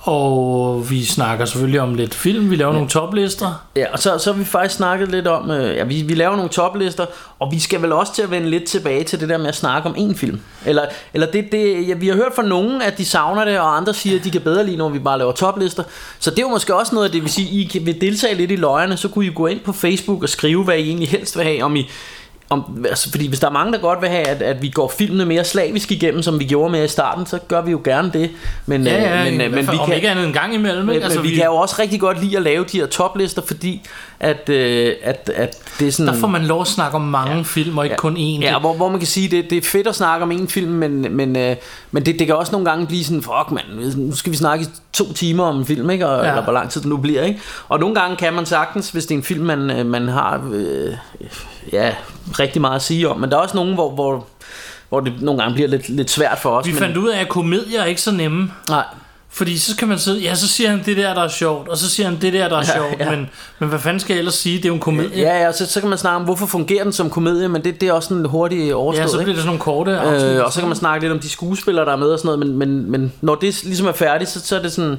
Og vi snakker selvfølgelig om lidt film. Vi laver ja. nogle toplister. Ja, og så, så har vi faktisk snakket lidt om, øh, ja, vi, vi laver nogle toplister, og vi skal vel også til at vende lidt tilbage til det der med at snakke om en film. Eller, eller det, det, ja, vi har hørt fra nogen, at de savner det, og andre siger, at de kan bedre lide, når vi bare laver toplister. Så det er jo måske også noget af det, sige, I kan, vil deltage lidt i løjerne, så kunne I gå ind på Facebook og skrive, hvad I egentlig helst vil have, om I om, altså, fordi hvis der er mange, der godt vil have, at, at vi går filmene mere slavisk igennem, som vi gjorde med i starten, så gør vi jo gerne det. Men, Ja, ja, øh, men, øh, men vi om kan, ikke andet en gang imellem. men, Ikke? altså, vi, vi kan jo også rigtig godt lide at lave de her toplister, fordi at, øh, at, at det er sådan... Der får man lov at snakke om mange ja. film, og ikke ja. kun én. Ja, hvor, hvor man kan sige, det, det er fedt at snakke om en film, men, men, øh, men det, det kan også nogle gange blive sådan, fuck mand, nu skal vi snakke to timer om en film, ikke? Og, Ja. ja. eller hvor lang tid det nu bliver. Ikke? Og nogle gange kan man sagtens, hvis det er en film, man, øh, man har øh, ja, rigtig meget at sige om, men der er også nogen, hvor, hvor, hvor det nogle gange bliver lidt, lidt svært for os. Vi men, fandt ud af, at komedier er ikke så nemme. Nej, Fordi så kan man sidde, ja, så siger han det der, der er sjovt, og så siger han det der, der er Ja, sjovt, ja. Men, men hvad fanden skal jeg ellers sige? Det er jo en komedie. ja, ja, så, så kan man snakke om, hvorfor fungerer den som komedie, men det, det er også en hurtig overstået. ja så bliver det sådan nogle korte afsnit. Øh, og så kan man snakke lidt om de skuespillere, der er med og sådan noget, men, men, men når det ligesom er færdigt, så, så er det sådan,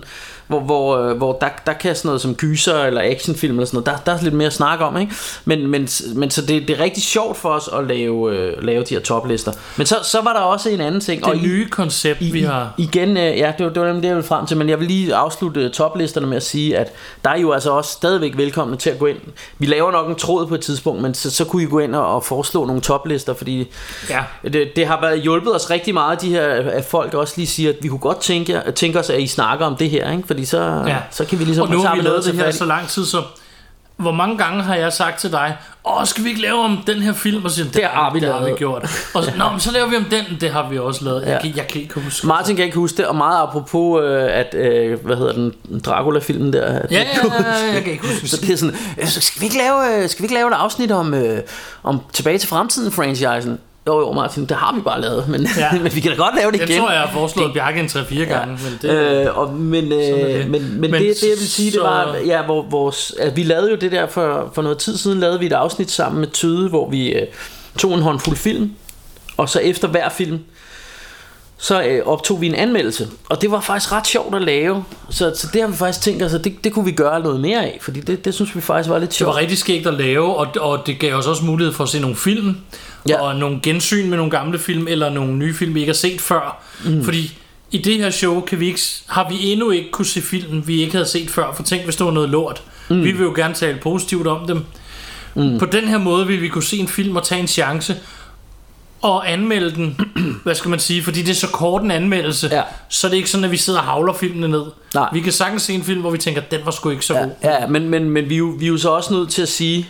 hvor, hvor, øh, hvor der, der kan sådan noget som gyser eller actionfilm eller sådan noget, der, der er lidt mere at snakke om, ikke? Men, men, men så det, det er rigtig sjovt for os at lave, øh, lave de her toplister. Men så, så var der også en anden ting. det i- nye koncept, i, vi har. igen, øh, ja, det var, det var nemlig det, jeg ville frem til, men jeg vil lige afslutte toplisterne med at sige, at der er jo altså også stadigvæk velkomne til at gå ind. Vi laver nok en tråd på et tidspunkt, men så, så kunne I gå ind og, og foreslå nogle toplister, fordi Ja. det, det har været hjulpet os rigtig meget, de her, at folk også lige siger, at vi kunne godt tænke, tænke os, at I snakker om det her, ikke? Fordi så, Ja. så kan vi ligesom og nu så har vi noget lavet det her så lang tid, så hvor mange gange har jeg sagt til dig, åh, skal vi ikke lave om den her film? Og så siger, Det har vi det har vi lavet." gjort. Og så, Nå, men så laver vi om den, det har vi også lavet. Jeg, Ja. kan, jeg kan ikke huske. Martin kan ikke huske det, og meget apropos, øh, at, øh, hvad hedder den, Dracula-filmen der. Ja, ja, ja, jeg kan ikke huske. Så det er sådan, øh, skal vi ikke lave, skal vi ikke lave et afsnit om, øh, om Tilbage til Fremtiden-franchisen? Jo, jo, Martin, det har vi bare lavet, men, Ja. men vi kan da godt lave det igen. tror jeg, jeg har foreslået Bjarke en 3-4 gange. Men det, Øh, og, men, øh, det. men, men, Men det, det jeg vil sige, det så- var, ja, hvor, vores, at vi lavede jo det der for, for noget tid siden, lavede vi et afsnit sammen med Tyde, hvor vi øh, tog en håndfuld film, og så efter hver film, så øh, optog vi en anmeldelse. Og det var faktisk ret sjovt at lave. Så, så det har vi faktisk tænkt os, at det, det kunne vi gøre noget mere af, fordi det, det synes vi faktisk var lidt Det sjovt. var rigtig skægt at lave, og, og det gav os også mulighed for at se nogle film, ja. Ja. og nogle gensyn med nogle gamle film, eller nogle nye film, vi ikke har set før. Mm. Fordi i det her show kan vi ikke, har vi endnu ikke kunne se film, vi ikke havde set før, for tænk, hvis det var noget lort. Mm. Vi vil jo gerne tale positivt om dem. Mm. På den her måde vil vi kunne se en film og tage en chance, og anmelde den, hvad skal man sige, fordi det er så kort en anmeldelse, Ja. så er det ikke sådan, at vi sidder og havler filmene ned. Nej. Vi kan sagtens se en film, hvor vi tænker, den var sgu ikke så god. Ja, ja men, men, men vi, er jo, vi er jo så også nødt til at sige,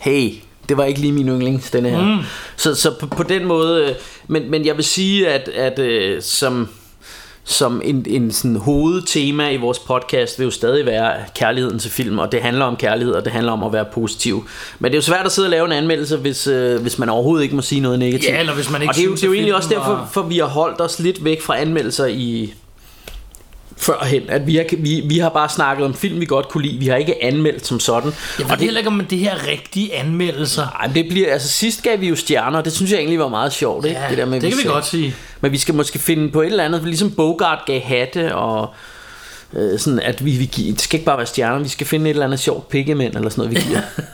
hey, det var ikke lige min yndlings, denne her. Mm. Så, så på, på den måde, øh, men, men jeg vil sige, at, at øh, som, som en, en sådan hovedtema i vores podcast vil jo stadig være kærligheden til film, og det handler om kærlighed, og det handler om at være positiv. Men det er jo svært at sidde og lave en anmeldelse, hvis, øh, hvis man overhovedet ikke må sige noget negativt. Ja, eller hvis man ikke og det er jo, det er jo egentlig også derfor, for vi har holdt os lidt væk fra anmeldelser i førhen, at vi har, vi, vi har bare snakket om film, vi godt kunne lide. Vi har ikke anmeldt som sådan. Jeg ved og det, heller ikke, om det her er rigtige anmeldelser. ej, det bliver, altså sidst gav vi jo stjerner, det synes jeg egentlig var meget sjovt. Ikke? Ja, der med, det kan vi godt sige. Men vi skal måske finde på et eller andet, ligesom Bogart gav hatte, og øh, sådan, at vi, vi giver, det skal ikke bare være stjerner, vi skal finde et eller andet sjovt pikkemænd, eller sådan noget, vi giver.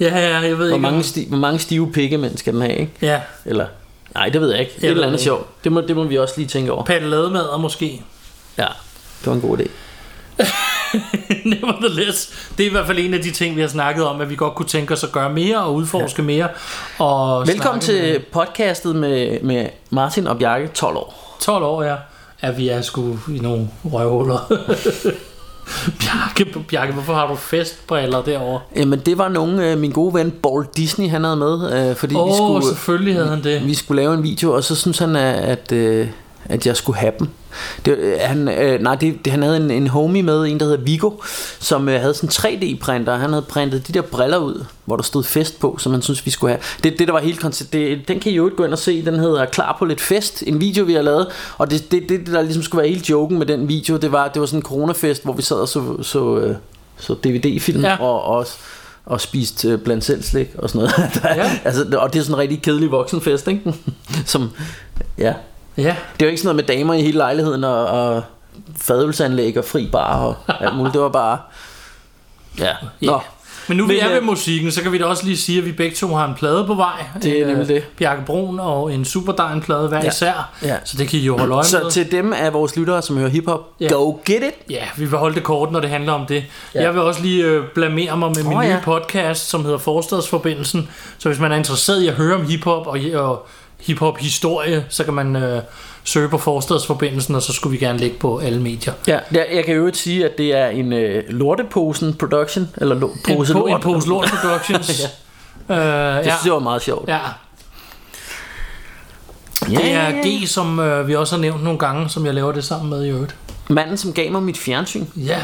Ja, ja, jeg ved hvor, ikke. mange sti, hvor mange stive pikkemænd skal den have, ikke? Ja, Eller, nej, det ved jeg ikke. Jeg et eller andet ikke. sjovt. Det må, det må vi også lige tænke over. Patte lademad måske. Ja, det var en god idé. Nevertheless. Det er i hvert fald en af de ting, vi har snakket om, at vi godt kunne tænke os at gøre mere og udforske ja. mere. Og Velkommen til med- podcastet med, med Martin og Bjarke, 12 år. 12 år, ja. At vi er sgu i nogle røvhuller. Bjarke, Bjarke, hvorfor har du festbriller derovre? Jamen det var nogen, øh, min gode ven Paul Disney, han havde med, øh, fordi Åh, vi, oh, skulle, selvfølgelig havde han det. vi skulle lave en video, og så synes han, at, at, øh, at jeg skulle have dem. Det, øh, han, øh, nej, det, det, han havde en, en homie med, en der hedder Vigo, som øh, havde sådan en 3D-printer. Han havde printet de der briller ud, hvor der stod fest på, som han synes vi skulle have. Det, det der var helt koncept, det, den kan I jo ikke gå ind og se. Den hedder Klar på lidt fest, en video vi har lavet. Og det, det, det der ligesom skulle være helt joken med den video, det var, det var sådan en coronafest, hvor vi sad og så, så, øh, så DVD-film Ja. ja. og, og og spist øh, blandt selv slik og sådan noget. Der, Ja. altså, og det er sådan en rigtig kedelig voksenfest, ikke? Som, ja. Ja, Det er jo ikke sådan noget med damer i hele lejligheden og, og fadølsanlæg og fri bar og alt muligt. Det var bare... Ja. Nå. Men nu vi Men, er ved øh, musikken, så kan vi da også lige sige, at vi begge to har en plade på vej. Det er En, nemlig øh, det. Bjarke Brun og en Superdine plade hver Ja. især. Ja. Så det kan I jo holde øje Så med. til dem af vores lyttere, som hører hiphop, Ja. go get it! Ja, vi vil holde det kort, når det handler om det. Ja. Jeg vil også lige øh, blamere mig med min oh, nye ja. podcast, som hedder Forstadsforbindelsen. Så hvis man er interesseret i at høre om hiphop og, og hiphop-historie, så kan man øh, søge på Forstadsforbindelsen, og så skulle vi gerne ligge på alle medier. Ja, jeg, jeg kan jo ikke sige, at det er en øh, lorteposen production, eller lo, pose en, po- lort. en pose lort productions. ja. Øh, Det ja. synes jeg var meget sjovt. ja. Det er G, som øh, vi også har nævnt nogle gange, som jeg laver det sammen med i øvrigt. Manden, som gav mig mit fjernsyn, Ja,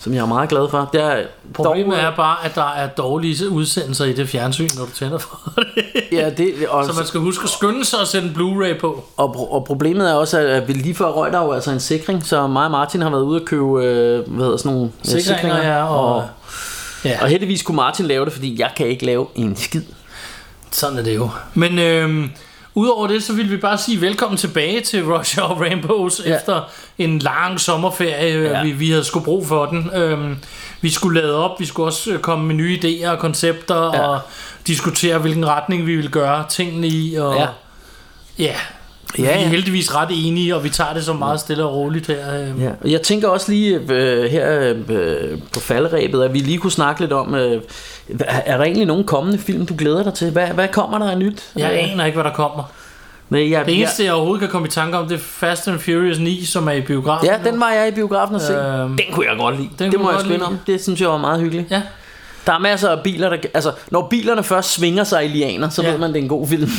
som jeg er meget glad for. Det er problemet dog, er bare, at der er dårlige udsendelser i det fjernsyn, når du tænder for det. Ja, det, og, Så man skal huske at skynde sig at sætte en Blu-ray på. og, og, problemet er også, at vi lige før røg der jo altså en sikring, så mig og Martin har været ude at købe øh, hvad hedder sådan nogle øh, Sikringer, ja, og, og, ja, og heldigvis kunne Martin lave det, fordi jeg kan ikke lave en skid. sådan er det jo. Men øhm, udover det, så vil vi bare sige velkommen tilbage til Rush Hour Rainbows Ja. efter en lang sommerferie. Ja. Ja. Vi, vi havde sgu brug for den. Øhm, vi skulle lade op, vi skulle også øh, komme med nye idéer og koncepter ja. og diskutere, hvilken retning vi ville gøre tingene i. Og, Ja. ja. Ja, Vi ja. er heldigvis ret enige, og vi tager det så meget stille og roligt her. øhm. Ja, jeg tænker også lige øh, her øh, på falderæbet, at vi lige kunne snakke lidt om, øh, er der egentlig nogen kommende film, du glæder dig til? Hvad, hvad kommer der af nyt? Jeg Øh, aner ikke, hvad der kommer. Nej, jeg, Det eneste, jeg overhovedet kan komme i tanke om, det er Fast and Furious 9, som er i biografen. Ja, den var jeg i biografen og se. Øhm, den kunne jeg godt lide. den Det må jeg godt sgu om. Det synes jeg var meget hyggeligt. Ja, Der er masser af biler, der... Altså, når bilerne først svinger sig i lianer, så Ja. ved man, det er en god film.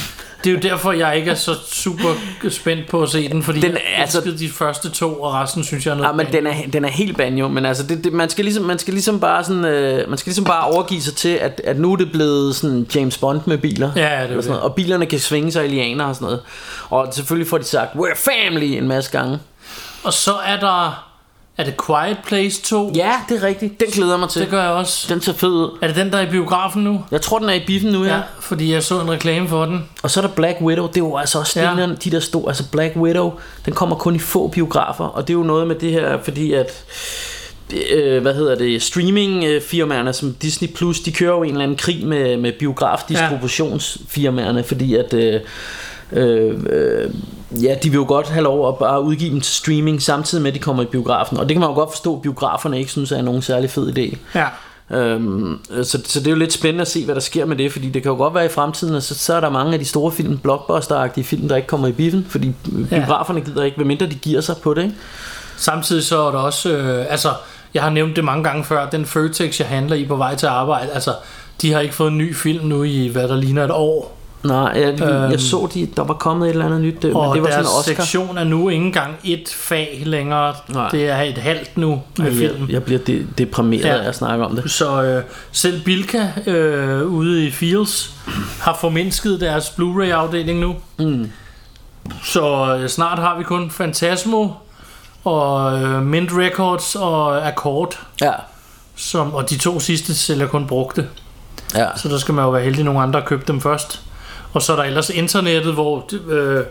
det er jo derfor, jeg ikke er så super spændt på at se den, fordi Den jeg altså- elskede de første to, og resten synes jeg er noget Ja, men den er, den er helt banjo, men altså, det, det, man, skal ligesom, man skal ligesom bare sådan, øh, man skal ligesom bare overgive sig til, at, at nu er det blevet sådan James Bond med biler. Ja, det er sådan noget, og bilerne kan svinge sig i lianer og sådan noget. Og selvfølgelig får de sagt, we're family en masse gange. Og så er der... Er det Quiet Place 2? Ja, det er rigtigt. Den glæder jeg mig til. Det gør jeg også. Den ser fed ud. Er det den, der er i biografen nu? Jeg tror, den er i biffen nu, ja. Ja, fordi jeg så en reklame for den. Og så er der Black Widow. Det er jo altså også Ja. de der store. Altså Black Widow, den kommer kun i få biografer. Og det er jo noget med det her, fordi at øh, hvad hedder det, streamingfirmaerne som Disney Plus, de kører jo en eller anden krig med, med biografdistributionsfirmaerne, fordi at øh, øh, øh, ja, de vil jo godt have lov at bare udgive dem til streaming samtidig med at de kommer i biografen. Og det kan man jo godt forstå, at biograferne ikke synes er nogen særlig fed idé. Ja. Øhm, så, så det er jo lidt spændende at se, hvad der sker med det, fordi det kan jo godt være i fremtiden, at så, så er der mange af de store film, blockbuster-agtige film, der ikke kommer i biffen, fordi biograferne gider ikke, medmindre de giver sig på det, ikke? Samtidig så er der også... Øh, altså, jeg har nævnt det mange gange før. Den Føtex, jeg handler i på vej til arbejde, altså... De har ikke fået en ny film nu i, hvad der ligner et år. Nej, jeg, Øhm. jeg så, de, der var kommet et eller andet nyt, men Og det var deres sådan Oscar. sektion er nu ikke engang et fag længere. Nej. Det er et halvt nu med Jeg, film. jeg bliver de, deprimeret Ja. af at snakke om det. Så øh, selv Bilka øh, ude i Fields har formindsket deres Blu-ray afdeling nu. Mm. Så øh, snart har vi kun Fantasmo og øh, Mint Records og Accord. Ja, Som, og de to sidste sælger kun brugte. ja. Så der skal man jo være heldig, at nogle andre har købt dem først. Og så er der ellers internettet, hvor øh,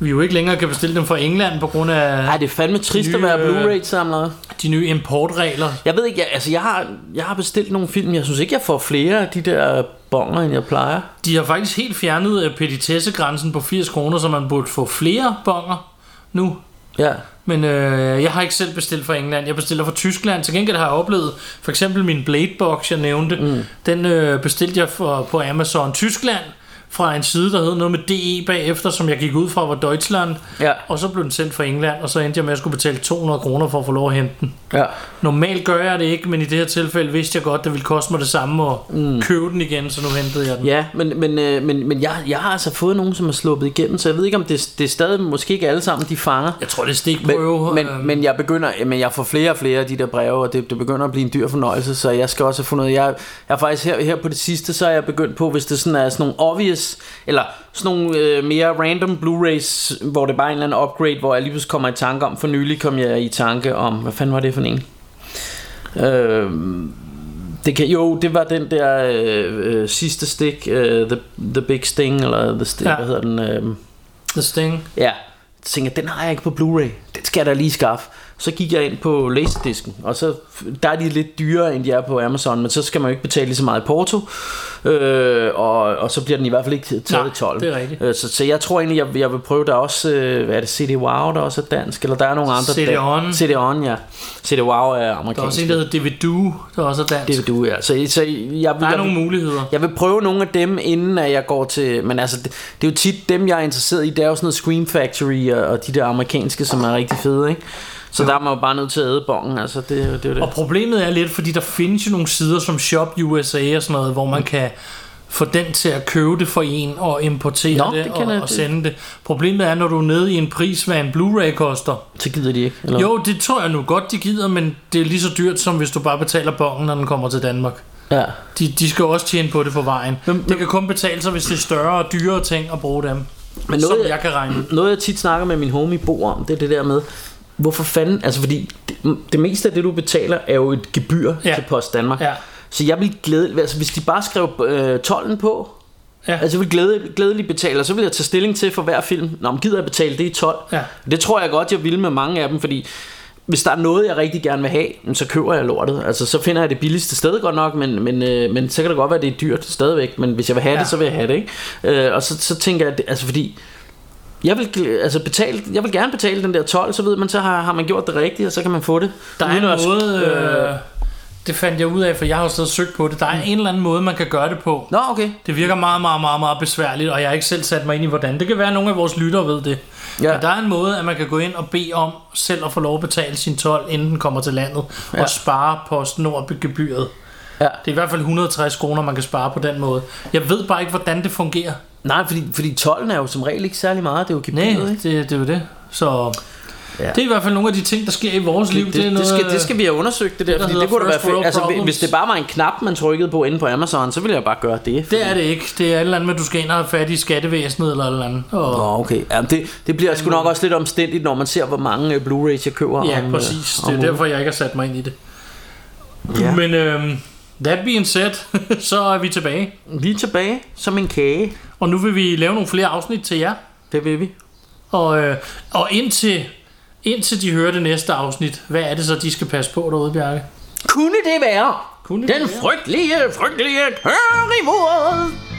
vi jo ikke længere kan bestille dem fra England på grund af Ej, det er fandme trist Nye, at være øh, Blu-ray-samler. de nye importregler. Jeg ved ikke, jeg, altså jeg har, jeg har bestilt nogle film, jeg synes ikke, jeg får flere af de der bonger, end jeg plejer. De har faktisk helt fjernet øh, petitessegrænsen på 80 kroner, så man burde få flere bonger nu. Ja, Men øh, jeg har ikke selv bestilt fra England. Jeg bestiller fra Tyskland. Til gengæld har jeg oplevet, for eksempel min Bladebox, jeg nævnte, mm. den øh, bestilte jeg for, på Amazon Tyskland fra en side, der hed noget med DE bagefter, som jeg gik ud fra var Deutschland. ja, Og så blev den sendt fra England, og så endte jeg med at skulle betale 200 kroner for at få lov at hente den. ja. Normalt gør jeg det ikke, men i det her tilfælde vidste jeg godt, det ville koste mig det samme at mm. købe den igen, så nu hentede jeg den. Ja, men, men, øh, men, men jeg, jeg har altså fået nogen, som er sluppet igennem, så jeg ved ikke, om det, det er stadig måske ikke alle sammen, de fanger. Jeg tror, det er stikprøve. Men, men, men jeg begynder, men jeg får flere og flere af de der breve, og det, det begynder at blive en dyr fornøjelse, så jeg skal også have fundet jeg, jeg faktisk her, her på det sidste, så er jeg begyndt på, hvis det sådan er sådan nogle obvious, eller sådan nogle øh, mere random Blu-rays, hvor det bare er en eller anden upgrade, hvor jeg lige pludselig kommer i tanke om, for nylig kom jeg i tanke om, hvad fanden var det for en? Øh, det kan, jo, det var den der øh, øh, sidste stik, øh, the, the Big Sting, eller the sting, Ja. hvad hedder den? Øh, The Sting. Ja, så tænker jeg, den har jeg ikke på Blu-ray. Den det skal jeg da lige skaffe. Så gik jeg ind på Laserdisken, og så der er de lidt dyrere, end de er på Amazon, men så skal man jo ikke betale lige så meget i porto, øh, og, og så bliver den i hvert fald ikke taget Nej, i 12. det er rigtigt. Øh, så, så jeg tror egentlig, jeg, jeg vil prøve, der er også, øh, hvad er det, CD Wow, der også er dansk, eller der er nogle andre. CD-ON. CD-ON, ja. CD Wow er Der er amerikansk. også en, der hedder Davidu, der også er dansk. Det vil du, ja. Så, så jeg, der er jeg, nogle muligheder. jeg vil prøve nogle af dem, inden at jeg går til... Men altså, det, det er jo tit dem, jeg er interesseret i. Det er jo sådan noget Scream Factory og, og de der amerikanske, som er rigtig fede, ikke? Så der er man jo bare nødt til at æde bongen. Altså, det, det er det. Og problemet er lidt, fordi der findes jo nogle sider som Shop USA og sådan noget, hvor man kan få den til at købe det for en og importere Nå, det, det og, jeg og sende det. Problemet er, når du er nede i en pris, hvad en Blu-ray koster. Så gider de ikke. Eller? Jo, det tror jeg nu godt, de gider, men det er lige så dyrt, som hvis du bare betaler bongen, når den kommer til Danmark. Ja. De, de skal også tjene på det på vejen. Men- det kan kun betale sig, hvis det er større og dyrere ting at bruge dem. Men som noget, jeg kan regne. noget jeg tit snakker med min homie Bo om, det er det der med, hvorfor fanden, altså fordi det, det meste af det du betaler er jo et gebyr Ja. til Post Danmark. Ja. Så jeg vil glæde, altså hvis de bare skrev øh, tolden på, Ja. altså jeg vil glæde, glædeligt betale, og så vil jeg tage stilling til for hver film, Nå, men gider jeg betale det i 12? Ja. Det tror jeg godt, jeg vil med mange af dem, fordi hvis der er noget, jeg rigtig gerne vil have, så køber jeg lortet. Altså, så finder jeg det billigste sted godt nok, men, men, øh, men så kan det godt være, at det er dyrt stadigvæk. Men hvis jeg vil have Ja. det, så vil jeg have det, ikke? Øh, og så, så tænker jeg, at det- altså fordi... Jeg vil, altså betale, jeg vil gerne betale den der 12, så ved man, så har, har man gjort det rigtigt, og så kan man få det. Der er en måde, øh, det fandt jeg ud af, for jeg har jo stadig søgt på det. Der er en eller anden måde, man kan gøre det på. Nå, okay. Det virker meget, meget, meget, meget besværligt, og jeg har ikke selv sat mig ind i, hvordan. Det kan være, at nogle af vores lyttere ved det. Ja. Men der er en måde, at man kan gå ind og bede om selv at få lov at betale sin 12, inden den kommer til landet, ja. Og spare PostNord gebyret. Ja. Det er i hvert fald 160 kroner, man kan spare på den måde. Jeg ved bare ikke, hvordan det fungerer. Nej, fordi, fordi 12 er jo som regel ikke særlig meget, det er jo gebyret, Nej, ikke? det, det er jo det. Så Ja. det er i hvert fald nogle af de ting, der sker i vores liv. Det, er det, noget, det, skal, det skal vi have undersøgt det der, der fordi det kunne da være fedt. Altså, hvis det bare var en knap, man trykkede på inde på Amazon, så ville jeg bare gøre det. fordi- Det er det ikke. Det er et eller andet med, at du skal ind og have fat i skattevæsenet eller et eller andet. Og, Nå, okay. Ja, det, det bliver sgu nok også lidt omstændigt, når man ser, hvor mange øh, Blu-rays jeg køber. Ja, om, øh, præcis. om Det er ugen. derfor, jeg ikke har sat mig ind i det. Ja. Men øhm, that being said, så er vi tilbage. Vi er tilbage som en kage. Og nu vil vi lave nogle flere afsnit til jer. Det vil vi. Og, øh, og indtil, indtil de hører det næste afsnit, hvad er det så, de skal passe på derude, Bjarke? Kunne det være Kunne det den være? frygtelige, frygtelige currywurst?